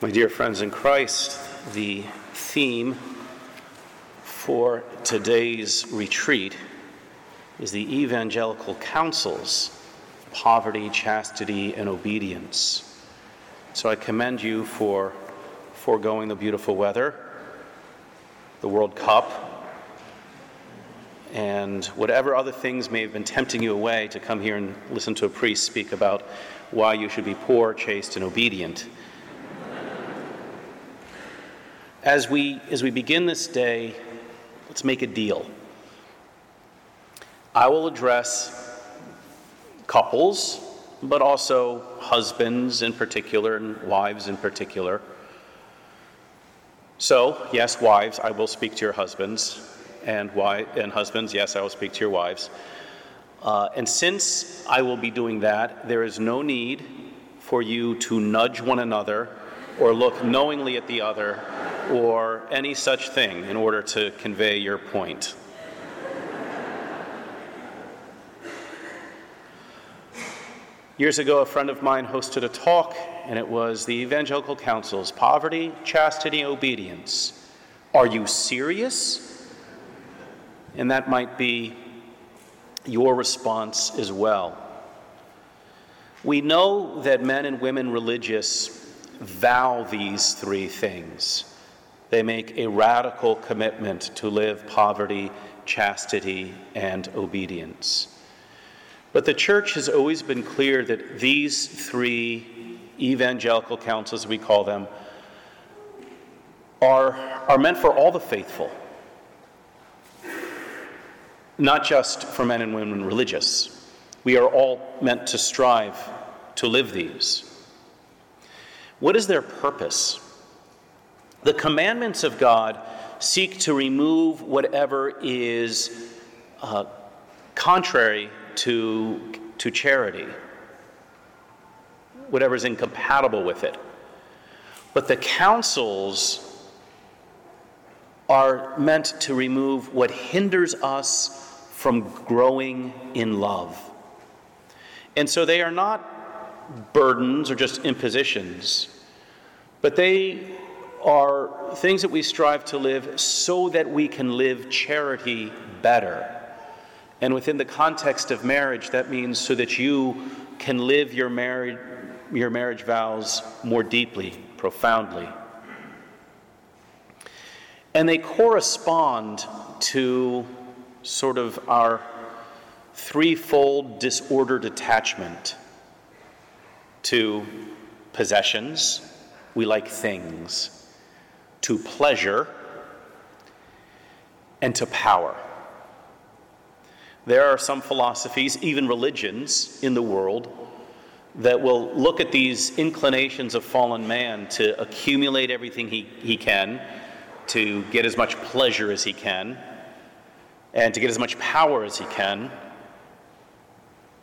My dear friends in Christ, the theme for today's retreat is the evangelical counsels poverty, chastity, and obedience. So I commend you for foregoing the beautiful weather, the World Cup, and whatever other things may have been tempting you away to come here and listen to a priest speak about why you should be poor, chaste, and obedient. As we, as we begin this day, let's make a deal. I will address couples, but also husbands in particular and wives in particular. So, yes, wives, I will speak to your husbands, and, wife, and husbands, yes, I will speak to your wives. Uh, and since I will be doing that, there is no need for you to nudge one another or look knowingly at the other or any such thing in order to convey your point. Years ago, a friend of mine hosted a talk, and it was the Evangelical Counsels Poverty, Chastity, Obedience. Are you serious? And that might be your response as well. We know that men and women religious vow these three things. They make a radical commitment to live poverty, chastity, and obedience. But the church has always been clear that these three evangelical counsels, we call them, are, are meant for all the faithful, not just for men and women religious. We are all meant to strive to live these. What is their purpose? The commandments of God seek to remove whatever is uh, contrary to, to charity, whatever is incompatible with it. But the counsels are meant to remove what hinders us from growing in love. And so they are not burdens or just impositions, but they are things that we strive to live so that we can live charity better. And within the context of marriage, that means so that you can live your marriage, your marriage vows more deeply, profoundly. And they correspond to sort of our threefold disordered attachment to possessions, we like things, to pleasure, and to power. There are some philosophies, even religions in the world, that will look at these inclinations of fallen man to accumulate everything he, he can, to get as much pleasure as he can, and to get as much power as he can.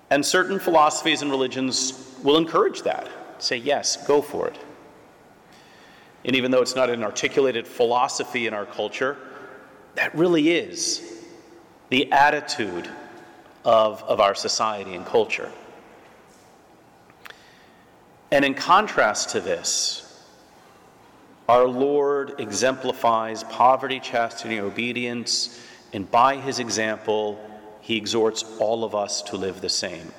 And certain philosophies and religions will encourage that. Say, yes, go for it. And even though it's not an articulated philosophy in our culture, that really is the attitude of, of our society and culture. And in contrast to this, our Lord exemplifies poverty, chastity, and obedience, and by his example, he exhorts all of us to live the same,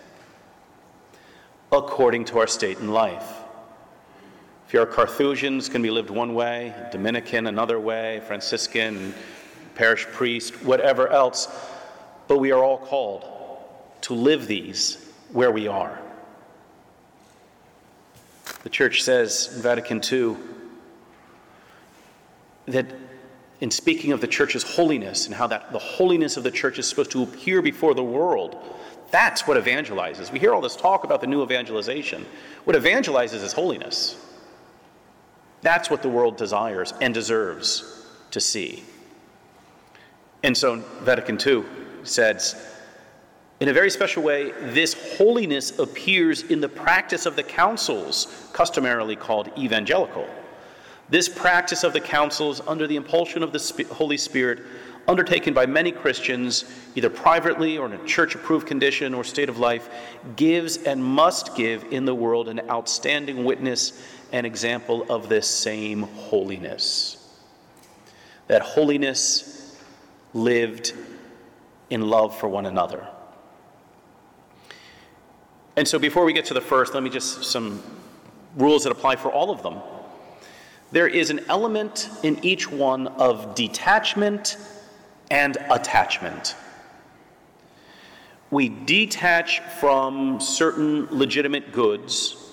according to our state in life. If you're a Carthusian, it's going to be lived one way, Dominican another way, Franciscan, parish priest, whatever else, but we are all called to live these where we are. The church says in Vatican II that in speaking of the church's holiness and how that the holiness of the church is supposed to appear before the world, that's what evangelizes. We hear all this talk about the new evangelization. What evangelizes is holiness. That's what the world desires and deserves to see. And so Vatican II says, in a very special way, this holiness appears in the practice of the counsels, customarily called evangelical. This practice of the counsels, under the impulsion of the Holy Spirit, undertaken by many Christians, either privately or in a church approved condition or state of life, gives and must give in the world an outstanding witness an example of this same holiness. That holiness lived in love for one another. And so before we get to the first, let me just some rules that apply for all of them. There is an element in each one of detachment and attachment. We detach from certain legitimate goods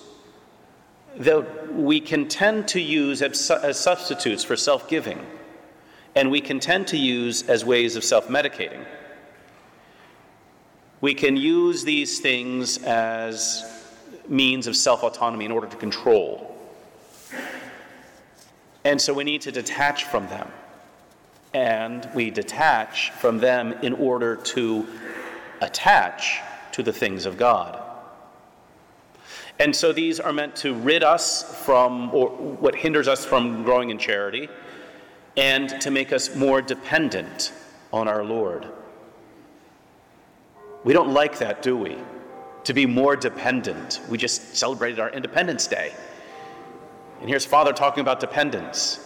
that we can tend to use as, as substitutes for self giving, and we can tend to use as ways of self medicating. We can use these things as means of self autonomy in order to control. And so we need to detach from them. And we detach from them in order to attach to the things of God. And so these are meant to rid us from or what hinders us from growing in charity and to make us more dependent on our Lord. We don't like that, do we? To be more dependent. We just celebrated our Independence Day. And here's Father talking about dependence.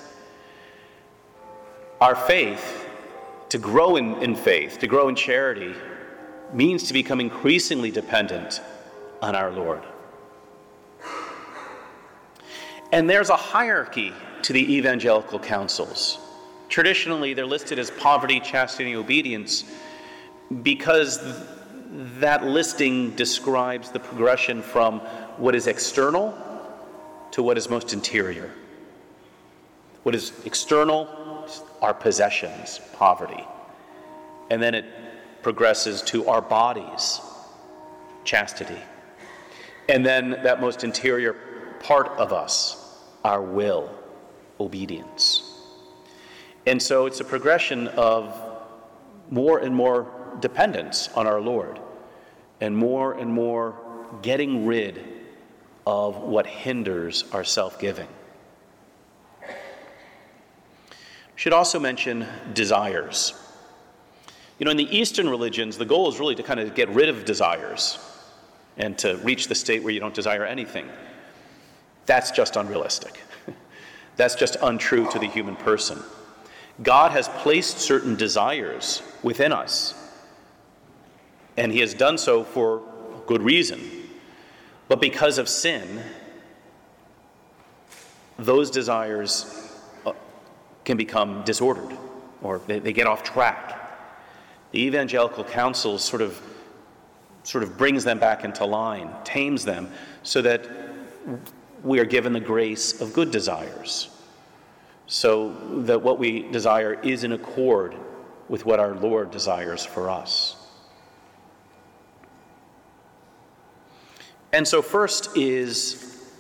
Our faith, to grow in, in faith, to grow in charity, means to become increasingly dependent on our Lord. And there's a hierarchy to the evangelical counsels. Traditionally, they're listed as poverty, chastity, and obedience because that listing describes the progression from what is external to what is most interior. What is external are possessions, poverty. And then it progresses to our bodies, chastity. And then that most interior part of us, our will, obedience. And so it's a progression of more and more dependence on our Lord and more and more getting rid of what hinders our self giving. Should also mention desires. You know, in the Eastern religions, the goal is really to kind of get rid of desires and to reach the state where you don't desire anything. That's just unrealistic. That's just untrue to the human person. God has placed certain desires within us and he has done so for good reason. But because of sin, those desires uh, can become disordered or they, they get off track. The evangelical counsel sort of sort of brings them back into line, tames them, so that we are given the grace of good desires. So that what we desire is in accord with what our Lord desires for us. And so, first is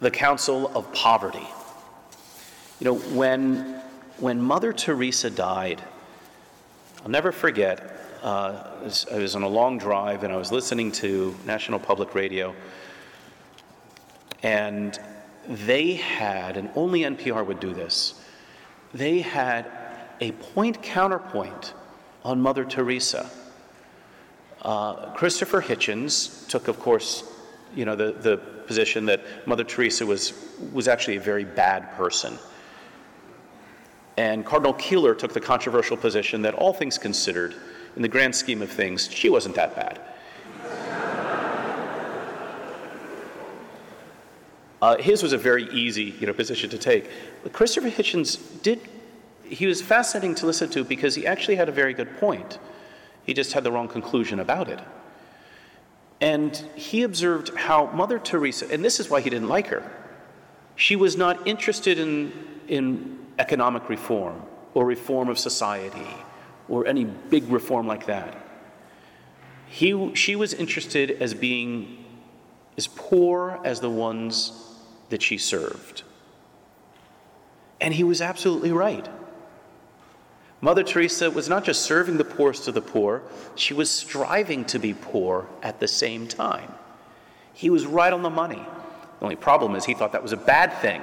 the counsel of poverty. You know, when, when Mother Teresa died, I'll never forget, uh, I was on a long drive and I was listening to National Public Radio, and they had, and only NPR would do this, they had a point counterpoint on Mother Teresa. Uh, Christopher Hitchens took, of course, you know, the, the position that Mother Teresa was, was actually a very bad person. And Cardinal Keeler took the controversial position that all things considered, in the grand scheme of things, she wasn't that bad. Uh, his was a very easy you know, position to take. But Christopher Hitchens did, he was fascinating to listen to because he actually had a very good point. He just had the wrong conclusion about it. And he observed how Mother Teresa, and this is why he didn't like her, she was not interested in, in economic reform or reform of society or any big reform like that. He, she was interested as being as poor as the ones that she served. And he was absolutely right. Mother Teresa was not just serving the poorest of the poor, she was striving to be poor at the same time. He was right on the money. The only problem is he thought that was a bad thing.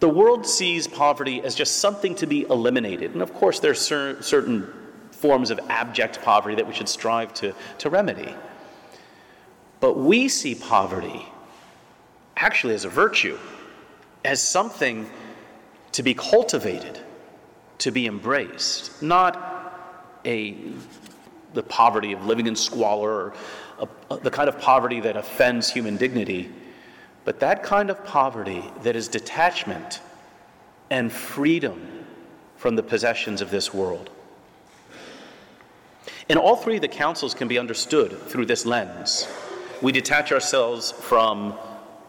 The world sees poverty as just something to be eliminated. And of course, there are cer- certain forms of abject poverty that we should strive to, to remedy. But we see poverty actually as a virtue, as something to be cultivated, to be embraced, not a the poverty of living in squalor or a, a, the kind of poverty that offends human dignity, but that kind of poverty that is detachment and freedom from the possessions of this world. And all three of the counsels can be understood through this lens. We detach ourselves from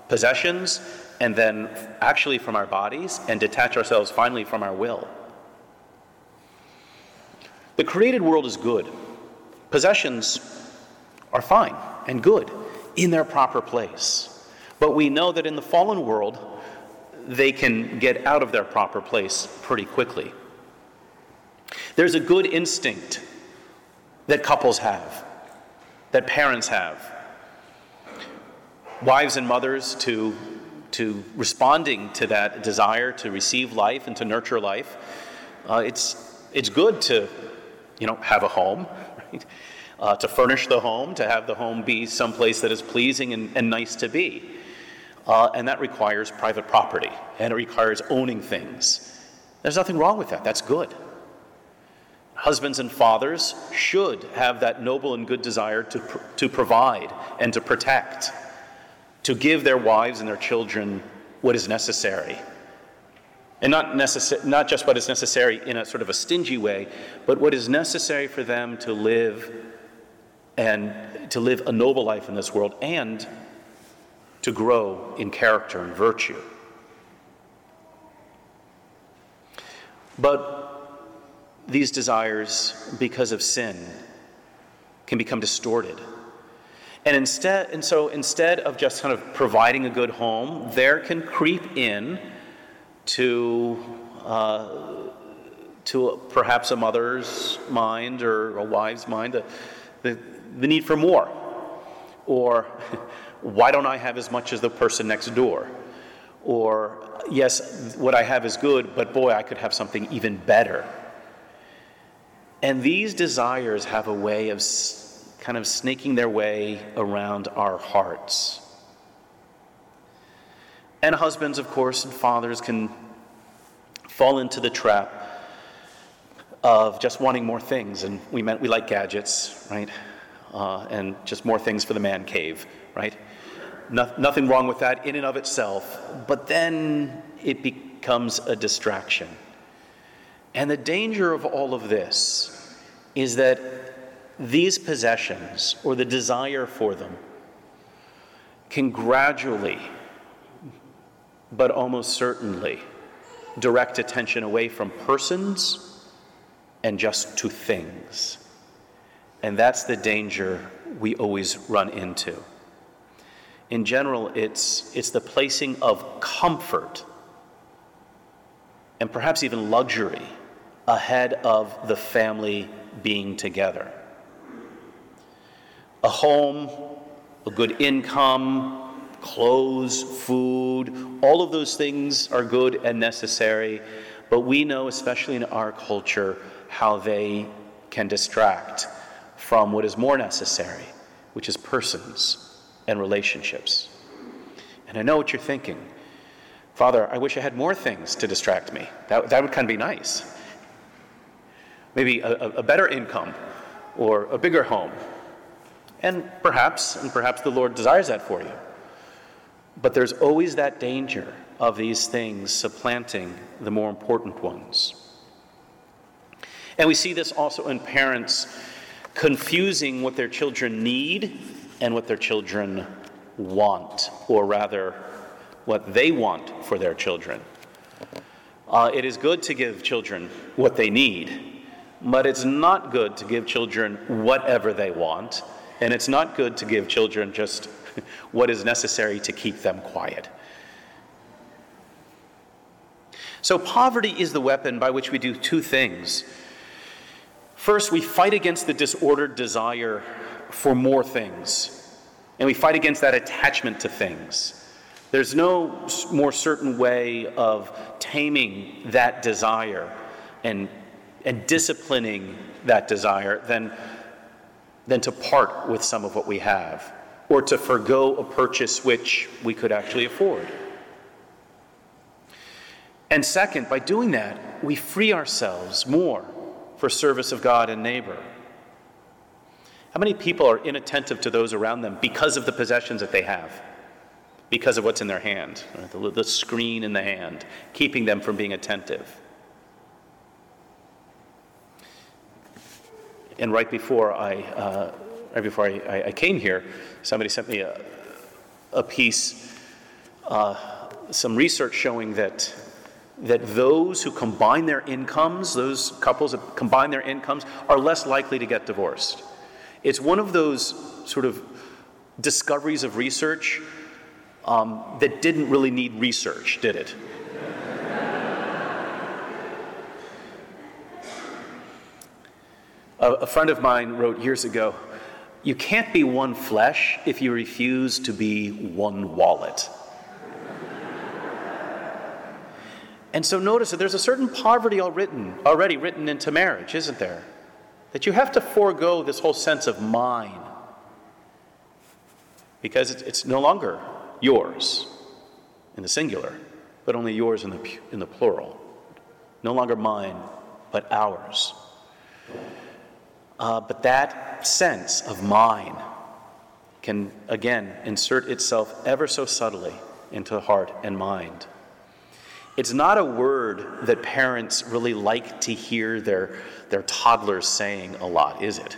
possessions and then actually from our bodies and detach ourselves finally from our will. The created world is good. Possessions are fine and good in their proper place. But we know that in the fallen world, they can get out of their proper place pretty quickly. There's a good instinct that couples have, that parents have, wives and mothers to, to responding to that desire to receive life and to nurture life. Uh, it's, it's good to you know, have a home, right? Uh, to furnish the home, to have the home be someplace that is pleasing and, and nice to be. Uh, and that requires private property and it requires owning things. There's nothing wrong with that. That's good. Husbands and fathers should have that noble and good desire to, pr- to provide and to protect, to give their wives and their children what is necessary. And not, necess- not just what is necessary in a sort of a stingy way, but what is necessary for them to live and to live a noble life in this world and to grow in character and virtue. But these desires, because of sin, can become distorted. And instead, and so instead of just kind of providing a good home, there can creep in to uh, to perhaps a mother's mind or a wife's mind the, the, the need for more, or why don't I have as much as the person next door? Or, yes, what I have is good, but boy, I could have something even better. And these desires have a way of kind of snaking their way around our hearts. And husbands, of course, and fathers can fall into the trap of just wanting more things. And we meant we like gadgets, right? Uh, and just more things for the man cave, right? No, nothing wrong with that in and of itself, but then it becomes a distraction. And the danger of all of this is that these possessions or the desire for them can gradually, but almost certainly, direct attention away from persons and just to things. And that's the danger we always run into in general, it's, it's the placing of comfort and perhaps even luxury ahead of the family being together. A home, a good income, clothes, food, all of those things are good and necessary, but we know, especially in our culture, how they can distract from what is more necessary, which is persons and relationships. And I know what you're thinking. Father, I wish I had more things to distract me. That, that would kind of be nice. Maybe a, a better income or a bigger home. And perhaps, and perhaps the Lord desires that for you. But there's always that danger of these things supplanting the more important ones. And we see this also in parents confusing what their children need and what their children want, or rather, what they want for their children. Uh, it is good to give children what they need, but it's not good to give children whatever they want, and it's not good to give children just what is necessary to keep them quiet. So, poverty is the weapon by which we do two things. First, we fight against the disordered desire for more things. And we fight against that attachment to things. There's no more certain way of taming that desire and, and disciplining that desire than, than to part with some of what we have or to forego a purchase which we could actually afford. And second, by doing that, we free ourselves more for service of God and neighbor. How many people are inattentive to those around them because of the possessions that they have? Because of what's in their hand, right? the, the screen in the hand, keeping them from being attentive. And right before I, uh, right before I, I, came here, somebody sent me a, a piece, uh, some research showing that that those who combine their incomes, those couples that combine their incomes, are less likely to get divorced. It's one of those sort of discoveries of research um, that didn't really need research, did it? A, a friend of mine wrote years ago You can't be one flesh if you refuse to be one wallet. And so notice that there's a certain poverty written, already written into marriage, isn't there? That you have to forego this whole sense of mine because it's, it's no longer yours in the singular, but only yours in the, in the plural. No longer mine, but ours. Uh, but that sense of mine can again insert itself ever so subtly into heart and mind. It's not a word that parents really like to hear their, their toddlers saying a lot, is it?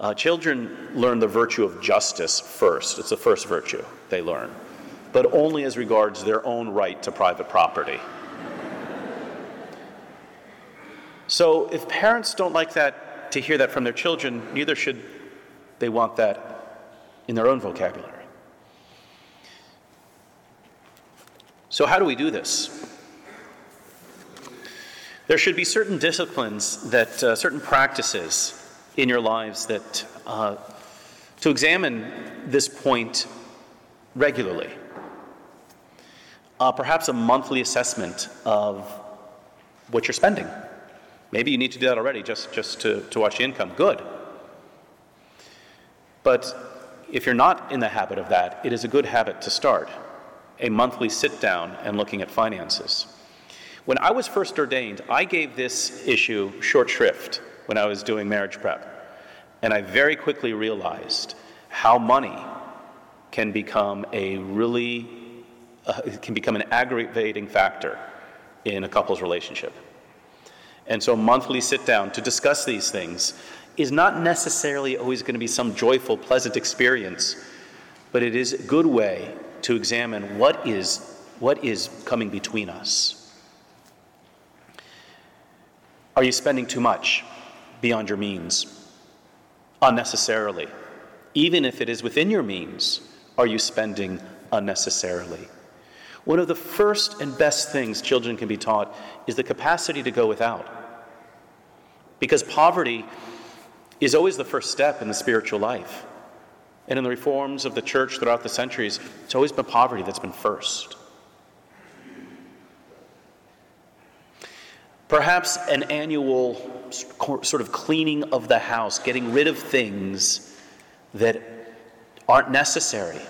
Uh, children learn the virtue of justice first. It's the first virtue they learn, but only as regards their own right to private property. So if parents don't like that to hear that from their children, neither should they want that in their own vocabulary. So, how do we do this? There should be certain disciplines that, uh, certain practices in your lives that, uh, to examine this point regularly. Uh, perhaps a monthly assessment of what you're spending. Maybe you need to do that already just, just to, to watch the income. Good. But if you're not in the habit of that, it is a good habit to start a monthly sit down and looking at finances. When I was first ordained, I gave this issue short shrift when I was doing marriage prep. And I very quickly realized how money can become a really uh, can become an aggravating factor in a couple's relationship. And so monthly sit down to discuss these things is not necessarily always going to be some joyful, pleasant experience, but it is a good way to examine what is, what is coming between us. Are you spending too much beyond your means? Unnecessarily. Even if it is within your means, are you spending unnecessarily? One of the first and best things children can be taught is the capacity to go without. Because poverty is always the first step in the spiritual life. And in the reforms of the church throughout the centuries, it's always been poverty that's been first. Perhaps an annual sort of cleaning of the house, getting rid of things that aren't necessary.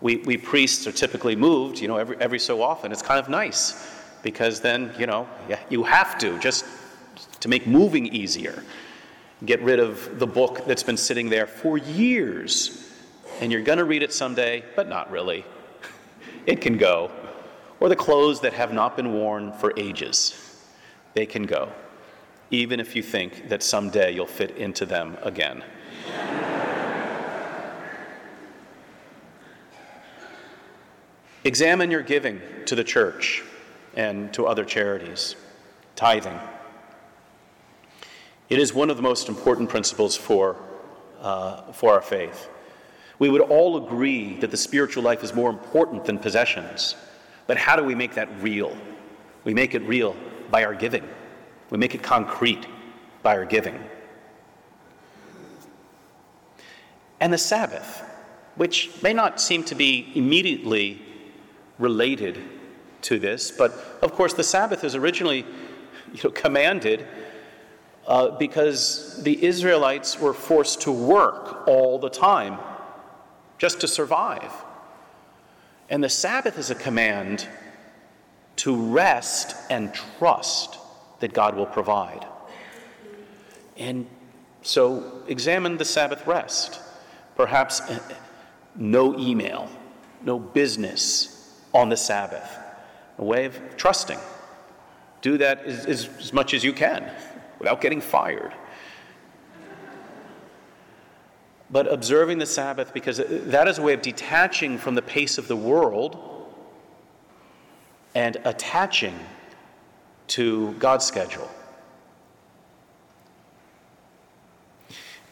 We, we priests are typically moved, you know, every, every so often. It's kind of nice because then, you know, you have to just to make moving easier get rid of the book that's been sitting there for years. And you're going to read it someday, but not really. It can go. Or the clothes that have not been worn for ages. They can go, even if you think that someday you'll fit into them again. Examine your giving to the church and to other charities, tithing. It is one of the most important principles for, uh, for our faith. We would all agree that the spiritual life is more important than possessions. But how do we make that real? We make it real by our giving, we make it concrete by our giving. And the Sabbath, which may not seem to be immediately related to this, but of course the Sabbath is originally you know, commanded uh, because the Israelites were forced to work all the time just to survive. And the Sabbath is a command to rest and trust that God will provide. And so examine the Sabbath rest. Perhaps no email, no business on the Sabbath, a way of trusting. Do that as, as, as much as you can without getting fired. But observing the Sabbath, because that is a way of detaching from the pace of the world and attaching to God's schedule.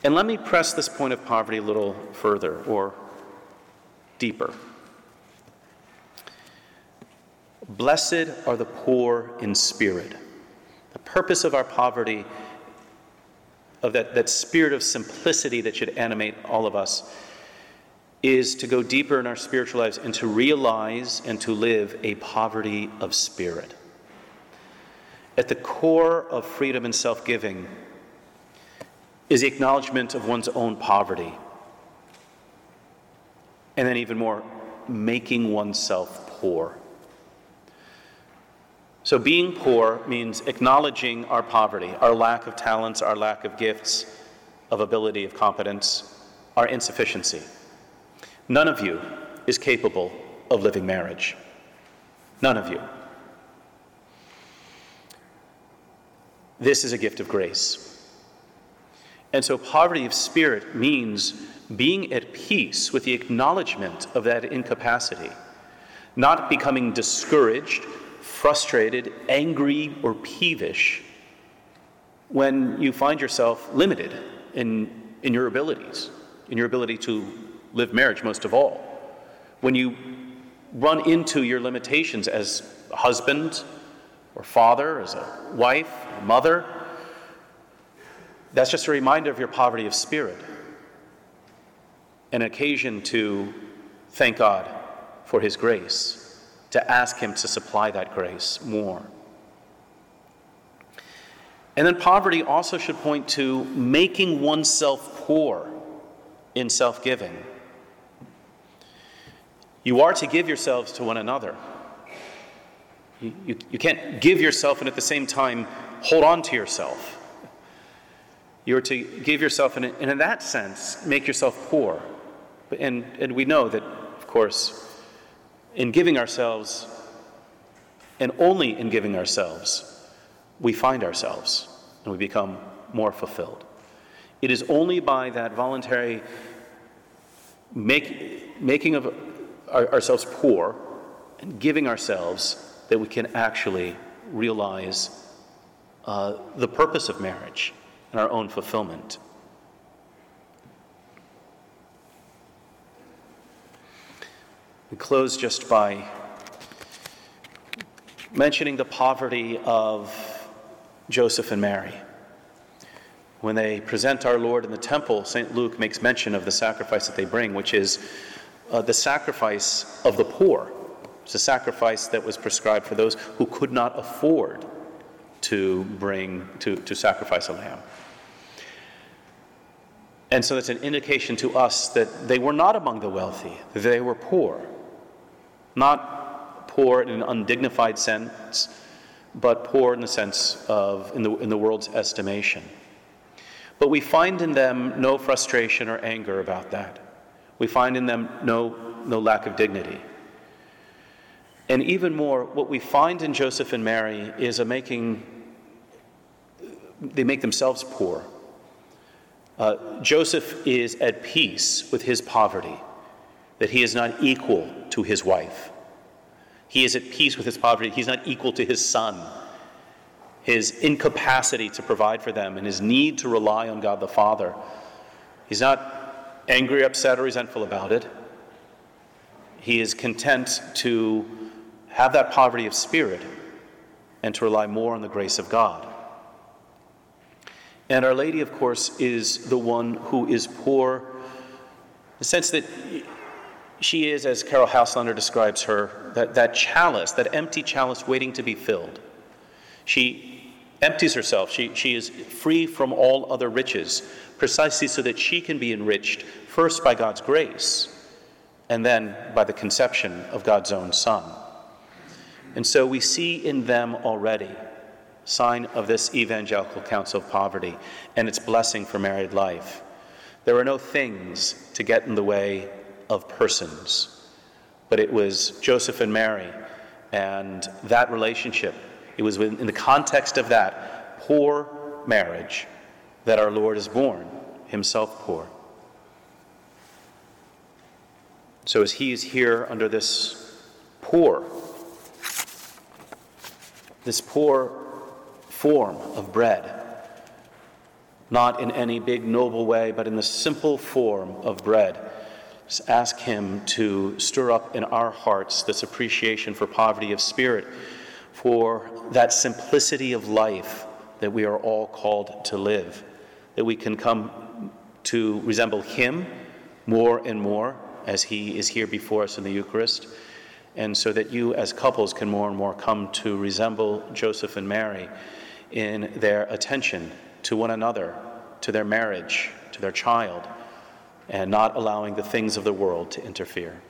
And let me press this point of poverty a little further or deeper. Blessed are the poor in spirit. Purpose of our poverty, of that, that spirit of simplicity that should animate all of us, is to go deeper in our spiritual lives and to realize and to live a poverty of spirit. At the core of freedom and self giving is the acknowledgement of one's own poverty. And then, even more, making oneself poor. So, being poor means acknowledging our poverty, our lack of talents, our lack of gifts, of ability, of competence, our insufficiency. None of you is capable of living marriage. None of you. This is a gift of grace. And so, poverty of spirit means being at peace with the acknowledgement of that incapacity, not becoming discouraged frustrated, angry, or peevish when you find yourself limited in, in your abilities, in your ability to live marriage, most of all. When you run into your limitations as a husband or father, as a wife, or mother, that's just a reminder of your poverty of spirit. An occasion to thank God for His grace to ask Him to supply that grace more. And then poverty also should point to making oneself poor in self giving. You are to give yourselves to one another. You, you, you, can't give yourself and at the same time hold on to yourself. You are to give yourself and, and in that sense make yourself poor. And, and we know that, of course, in giving ourselves, and only in giving ourselves, we find ourselves and we become more fulfilled. It is only by that voluntary make, making of our, ourselves poor and giving ourselves that we can actually realize uh, the purpose of marriage and our own fulfillment. We close just by mentioning the poverty of Joseph and Mary. When they present our Lord in the temple, St. Luke makes mention of the sacrifice that they bring, which is uh, the sacrifice of the poor. It's a sacrifice that was prescribed for those who could not afford to bring, to, to sacrifice a lamb. And so it's an indication to us that they were not among the wealthy, they were poor. Not poor in an undignified sense, but poor in the sense of, in the, in the world's estimation. But we find in them no frustration or anger about that. We find in them no, no lack of dignity. And even more, what we find in Joseph and Mary is a making, they make themselves poor. Uh, Joseph is at peace with his poverty that he is not equal to his wife. He is at peace with his poverty. He's not equal to his son. His incapacity to provide for them and his need to rely on God the Father. He's not angry, upset, or resentful about it. He is content to have that poverty of spirit and to rely more on the grace of God. And Our Lady, of course, is the one who is poor, in the sense that she is, as Caryll Houselander describes her, that, that chalice, that empty chalice waiting to be filled. She empties herself. She, she is free from all other riches, precisely so that she can be enriched first by God's grace and then by the conception of God's own Son. And so we see in them already sign of this evangelical counsel of poverty and its blessing for married life. There are no things to get in the way of persons, but it was Joseph and Mary and that relationship. It was in the context of that poor marriage that our Lord is born, himself poor. So as he is here under this poor, this poor form of bread, not in any big noble way, but in the simple form of bread, ask him to stir up in our hearts this appreciation for poverty of spirit, for that simplicity of life that we are all called to live, that we can come to resemble him more and more as He is here before us in the Eucharist, and so that you, as couples, can more and more come to resemble Joseph and Mary in their attention to one another, to their marriage, to their child, and not allowing the things of the world to interfere.